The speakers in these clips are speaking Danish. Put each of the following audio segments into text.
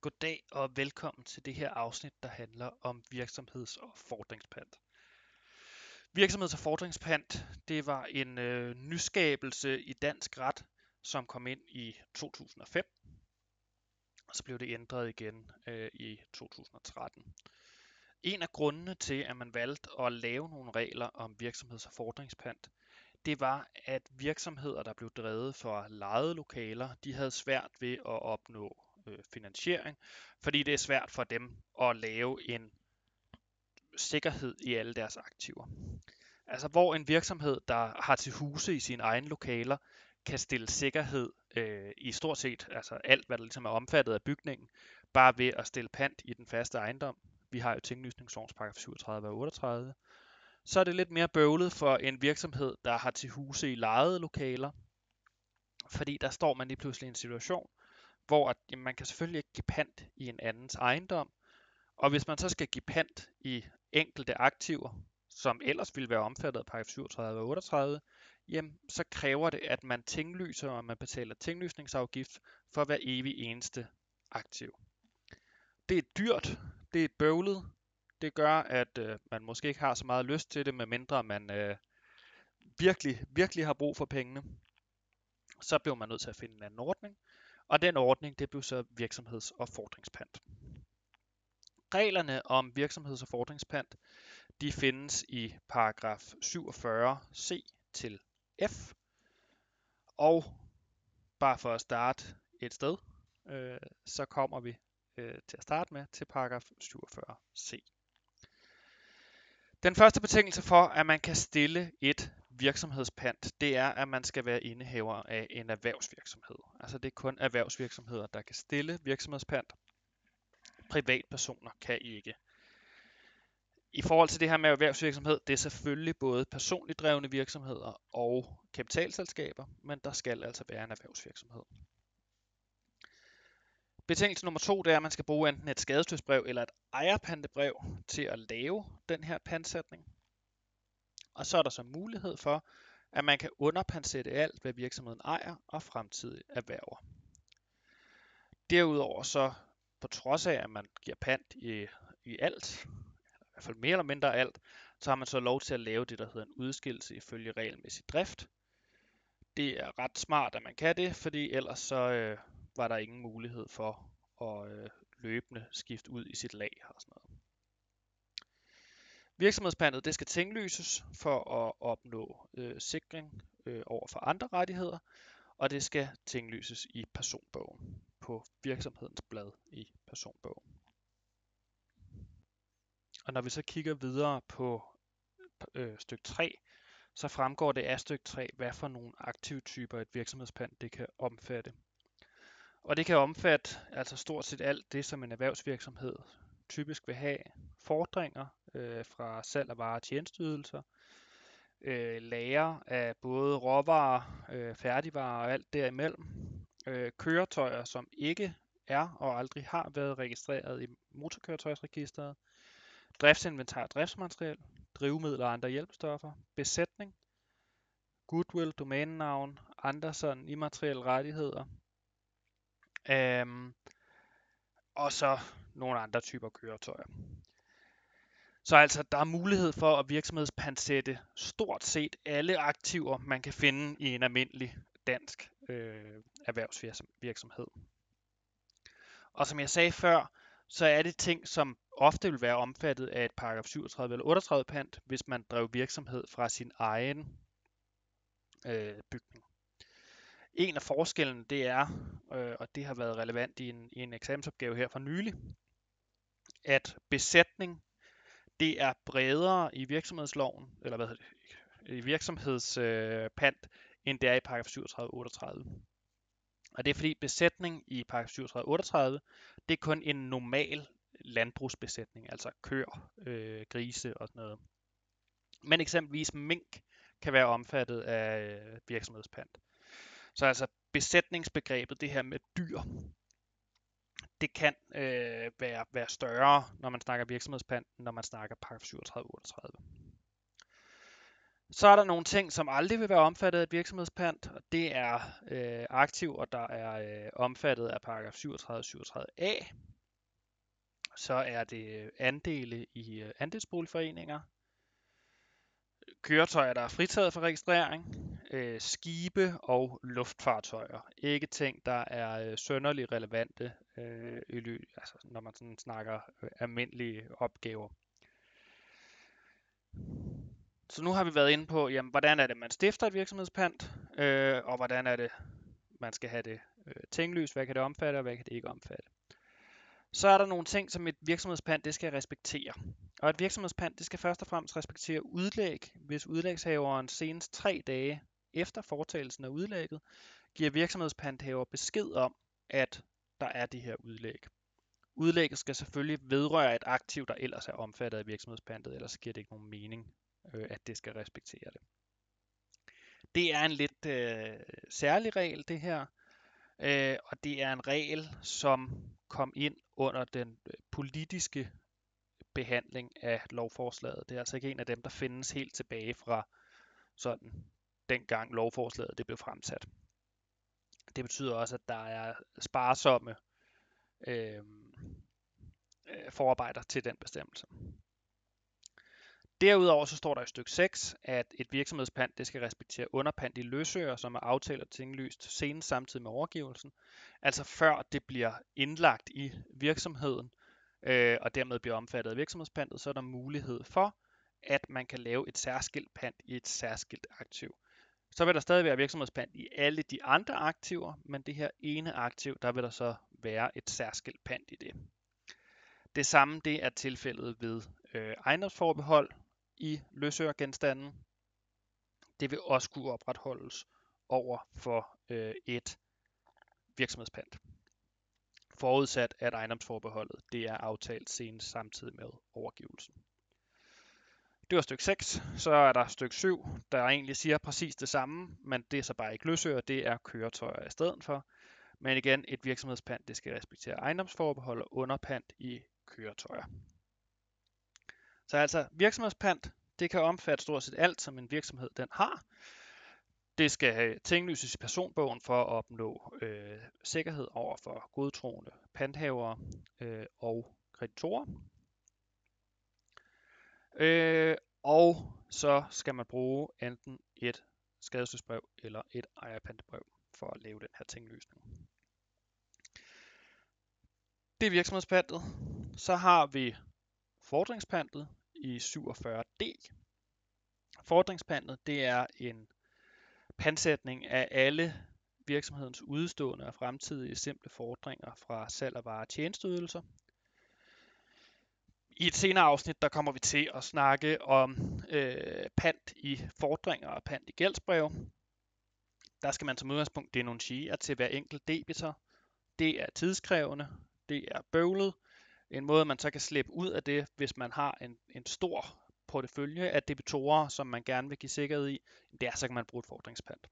Goddag og velkommen til det her afsnit, der handler om virksomheds- og fordringspant. Virksomheds- og fordringspant, det var en øh, nyskabelse i dansk ret, som kom ind i 2005, og så blev det ændret igen øh, i 2013. En af grundene til, at man valgte at lave nogle regler om virksomheds- og fordringspant, det var, at virksomheder, der blev drevet for lejede lokaler, de havde svært ved at opnå øh, finansiering, fordi det er svært for dem at lave en sikkerhed i alle deres aktiver. Altså hvor en virksomhed, der har til huse i sine egne lokaler, kan stille sikkerhed øh, i stort set altså alt, hvad der ligesom er omfattet af bygningen, bare ved at stille pant i den faste ejendom. Vi har jo tinglysningslovens paragraf 37 og 38. Så er det lidt mere bøvlet for en virksomhed, der har til huse i lejede lokaler, fordi der står man lige pludselig i en situation, hvor at, jamen, man kan selvfølgelig ikke give pant i en andens ejendom, og hvis man så skal give pant i enkelte aktiver, som ellers ville være omfattet af paragraf 37 og 38, jamen, så kræver det, at man tinglyser, og man betaler tinglysningsafgift for hver evig eneste aktiv. Det er dyrt, det er bøvlet, det gør, at øh, man måske ikke har så meget lyst til det, medmindre man øh, virkelig, virkelig har brug for pengene. Så bliver man nødt til at finde en anden ordning, og den ordning, det blev så virksomheds- og fordringspant. Reglerne om virksomheds- og fordringspant, de findes i paragraf 47c til F. Og bare for at starte et sted, øh, så kommer vi øh, til at starte med til paragraf 47c. Den første betingelse for, at man kan stille et virksomhedspant, det er, at man skal være indehaver af en erhvervsvirksomhed. Altså det er kun erhvervsvirksomheder, der kan stille virksomhedspant. Privatpersoner kan ikke. I forhold til det her med erhvervsvirksomhed, det er selvfølgelig både personligt drevne virksomheder og kapitalselskaber, men der skal altså være en erhvervsvirksomhed. Betingelse nummer to, det er, at man skal bruge enten et skadesløsbrev eller et ejerpantebrev til at lave den her pantsætning. Og så er der så mulighed for, at man kan underpansætte alt, hvad virksomheden ejer og fremtidig erhverver. Derudover så, på trods af, at man giver pant i, i alt, i hvert fald mere eller mindre alt, så har man så lov til at lave det, der hedder en udskillelse ifølge regelmæssig drift. Det er ret smart, at man kan det, fordi ellers så øh, var der ingen mulighed for at øh, løbende skifte ud i sit lag og sådan noget. Virksomhedspandet det skal tinglyses for at opnå øh, sikring øh, over for andre rettigheder, og det skal tinglyses i personbogen på virksomhedens blad i personbogen. Og når vi så kigger videre på øh, stykke 3, så fremgår det af stykke 3, hvad for nogle aktive typer et virksomhedspand det kan omfatte. Og det kan omfatte altså stort set alt det, som en erhvervsvirksomhed typisk vil have. Fordringer øh, fra salg af varer og tjenesteydelser, øh, lager af både råvarer, øh, færdigvarer og alt derimellem, øh, køretøjer, som ikke er og aldrig har været registreret i motorkøretøjsregisteret, driftsinventar og driftsmateriel, drivmidler og andre hjælpestoffer, besætning, goodwill, domænenavn, andre sådan immaterielle rettigheder, øhm, og så nogle andre typer køretøjer. Så altså, der er mulighed for at virksomhedspansætte stort set alle aktiver, man kan finde i en almindelig dansk øh, erhvervsvirksomhed. Og som jeg sagde før, så er det ting, som ofte vil være omfattet af et paragraf 37 eller 38 pant, hvis man drev virksomhed fra sin egen øh, bygning. En af forskellen, det er, øh, og det har været relevant i en, i en eksamensopgave her for nylig, at besætning, det er bredere i virksomhedsloven, eller hvad hedder det, i virksomhedspant, øh, end det er i paragraf 37-38. Og det er fordi besætning i paragraf 37-38, det er kun en normal landbrugsbesætning, altså køer, øh, grise og sådan noget. Men eksempelvis mink kan være omfattet af øh, virksomhedspant. Så altså besætningsbegrebet, det her med dyr, det kan øh, være, være større, når man snakker virksomhedspant, når man snakker paragraf 37-38. Så er der nogle ting, som aldrig vil være omfattet af et virksomhedspant, og det er øh, og der er øh, omfattet af paragraf 37 37a. Så er det øh, andele i øh, andelsboligforeninger, køretøjer, der er fritaget for registrering, øh, skibe og luftfartøjer. Ikke ting, der er øh, sønderlig relevante, øh, i ly, altså, når man sådan snakker øh, almindelige opgaver. Så nu har vi været inde på, jamen, hvordan er det, man stifter et virksomhedspant, øh, og hvordan er det, man skal have det øh, tinglyst, hvad kan det omfatte, og hvad kan det ikke omfatte. Så er der nogle ting, som et virksomhedspant det skal respektere. Og et virksomhedspant det skal først og fremmest respektere udlæg, hvis udlægshaveren senest tre dage efter foretagelsen af udlægget giver virksomhedspanthaver besked om, at der er det her udlæg. Udlægget skal selvfølgelig vedrøre et aktiv, der ellers er omfattet af virksomhedspantet, ellers giver det ikke nogen mening, øh, at det skal respektere det. Det er en lidt øh, særlig regel, det her, øh, og det er en regel, som kom ind under den øh, politiske behandling af lovforslaget. Det er altså ikke en af dem, der findes helt tilbage fra sådan dengang lovforslaget det blev fremsat. Det betyder også, at der er sparsomme øh, øh forarbejder til den bestemmelse. Derudover så står der i stykke 6, at et virksomhedspant det skal respektere underpant i løsøger, som er aftalt og tinglyst senest samtidig med overgivelsen, altså før det bliver indlagt i virksomheden, øh, og dermed bliver omfattet af virksomhedspantet, så er der mulighed for, at man kan lave et særskilt pant i et særskilt aktiv. Så vil der stadig være virksomhedspant i alle de andre aktiver, men det her ene aktiv, der vil der så være et særskilt pant i det. Det samme det er tilfældet ved øh, ejendomsforbehold, i løsøregenstanden. Det vil også kunne opretholdes over for øh, et virksomhedspant. Forudsat at ejendomsforbeholdet det er aftalt senest samtidig med overgivelsen. Det var stykke 6. Så er der stykke 7, der egentlig siger præcis det samme, men det er så bare ikke løsøger, det er køretøjer i stedet for. Men igen, et virksomhedspant det skal respektere ejendomsforbehold og underpant i køretøjer. Så altså virksomhedspant, det kan omfatte stort set alt, som en virksomhed den har. Det skal tinglyses i personbogen for at opnå øh, sikkerhed over for godtroende panthavere øh, og kreditorer. Øh, og så skal man bruge enten et skadesløsbrev eller et ejerpantebrev for at lave den her tinglysning. Det er virksomhedspantet. Så har vi fordringspantet, i 47D. Fordringspantet det er en pansætning af alle virksomhedens udstående og fremtidige simple fordringer fra salg af varer og tjenesteydelser. I et senere afsnit, der kommer vi til at snakke om øh, pant i fordringer og pant i gældsbreve. Der skal man som udgangspunkt denuntiere til hver enkelt debitor. Det er tidskrævende, det er bøvlet, en måde, man så kan slippe ud af det, hvis man har en, en stor portefølje af debitorer, som man gerne vil give sikkerhed i, det er, så kan man bruge et fordringspant.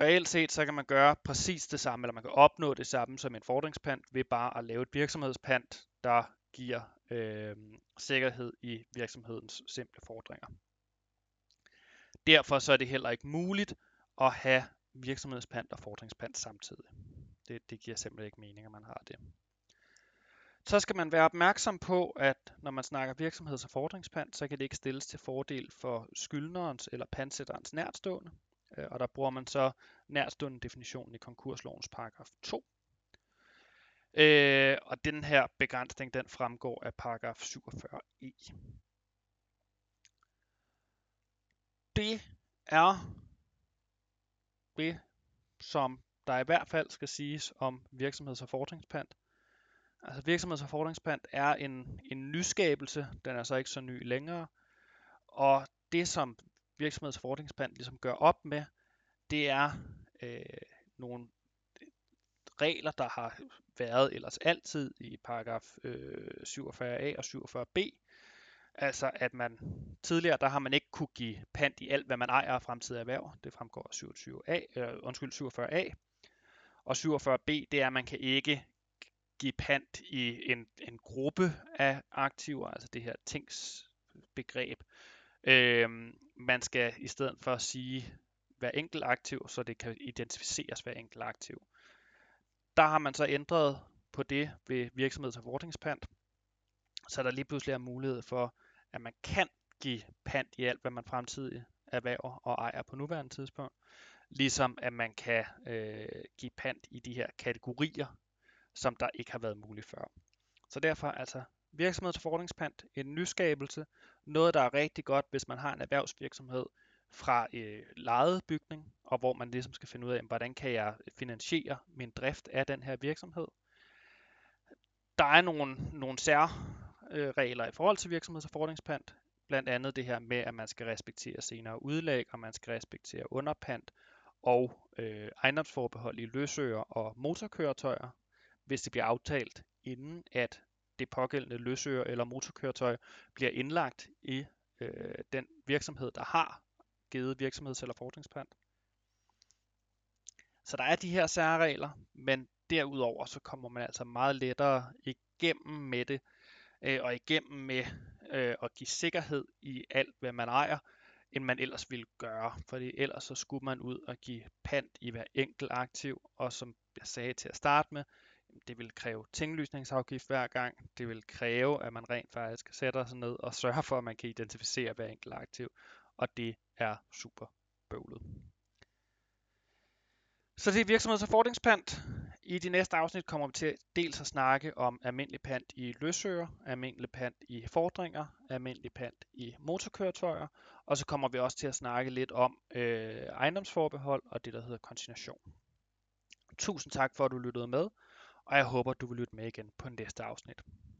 Reelt set, så kan man gøre præcis det samme, eller man kan opnå det samme som en fordringspant, ved bare at lave et virksomhedspant, der giver øh, sikkerhed i virksomhedens simple fordringer. Derfor så er det heller ikke muligt at have virksomhedspant og fordringspant samtidig. Det, det giver simpelthen ikke mening, at man har det. Så skal man være opmærksom på, at når man snakker virksomheds- og fordringspant, så kan det ikke stilles til fordel for skyldnerens eller pantsætterens nærstående. Øh, og der bruger man så nærstående definitionen i konkurslovens paragraf 2. Øh, og den her begrænsning, den fremgår af paragraf 47e. E. Det er det, som der i hvert fald skal siges om virksomheds- og fordringspant. Altså virksomheds- og fordringspant er en, en nyskabelse, den er så ikke så ny længere, og det som virksomheds- og fordringspant ligesom gør op med, det er øh, nogle regler, der har været ellers altid i paragraf øh, 47a og 47b. Altså at man tidligere, der har man ikke kunne give pant i alt, hvad man ejer af fremtidige erhverv. Det fremgår af 27a, øh, undskyld, 47a. Og 47b, det er, at man kan ikke give pant i en, en gruppe af aktiver, altså det her tingsbegreb, Øh, man skal i stedet for sige hver enkelt aktiv, så det kan identificeres hver enkelt aktiv. Der har man så ændret på det ved virksomheds- og så der lige pludselig er mulighed for, at man kan give pant i alt, hvad man fremtidig erhverver og ejer på nuværende tidspunkt. Ligesom at man kan øh, give pant i de her kategorier, som der ikke har været muligt før. Så derfor altså virksomhedsfordringspant, en nyskabelse, noget der er rigtig godt, hvis man har en erhvervsvirksomhed fra øh, lejet bygning, og hvor man ligesom skal finde ud af, hvordan kan jeg finansiere min drift af den her virksomhed. Der er nogle, nogle særregler i forhold til virksomhedsfordringspant, blandt andet det her med, at man skal respektere senere udlæg, og man skal respektere underpant og øh, ejendomsforbehold i løsøger og motorkøretøjer, hvis det bliver aftalt inden at det pågældende løsøger eller motorkøretøj bliver indlagt i øh, den virksomhed, der har givet virksomheds- eller fordringspant. Så der er de her særregler, men derudover så kommer man altså meget lettere igennem med det, øh, og igennem med øh, at give sikkerhed i alt, hvad man ejer, end man ellers ville gøre. Fordi ellers så skulle man ud og give pant i hver enkelt aktiv, og som jeg sagde til at starte med, det vil kræve tinglysningsafgift hver gang. Det vil kræve, at man rent faktisk sætter sig ned og sørger for, at man kan identificere hver enkelt aktiv. Og det er super bøvlet. Så det er virksomheds- og fordringspant. I de næste afsnit kommer vi til dels at snakke om almindelig pant i løsøger, almindelig pant i fordringer, almindelig pant i motorkøretøjer, og så kommer vi også til at snakke lidt om øh, ejendomsforbehold og det, der hedder konsignation. Tusind tak for, at du lyttede med, og jeg håber, du vil lytte med igen på næste afsnit.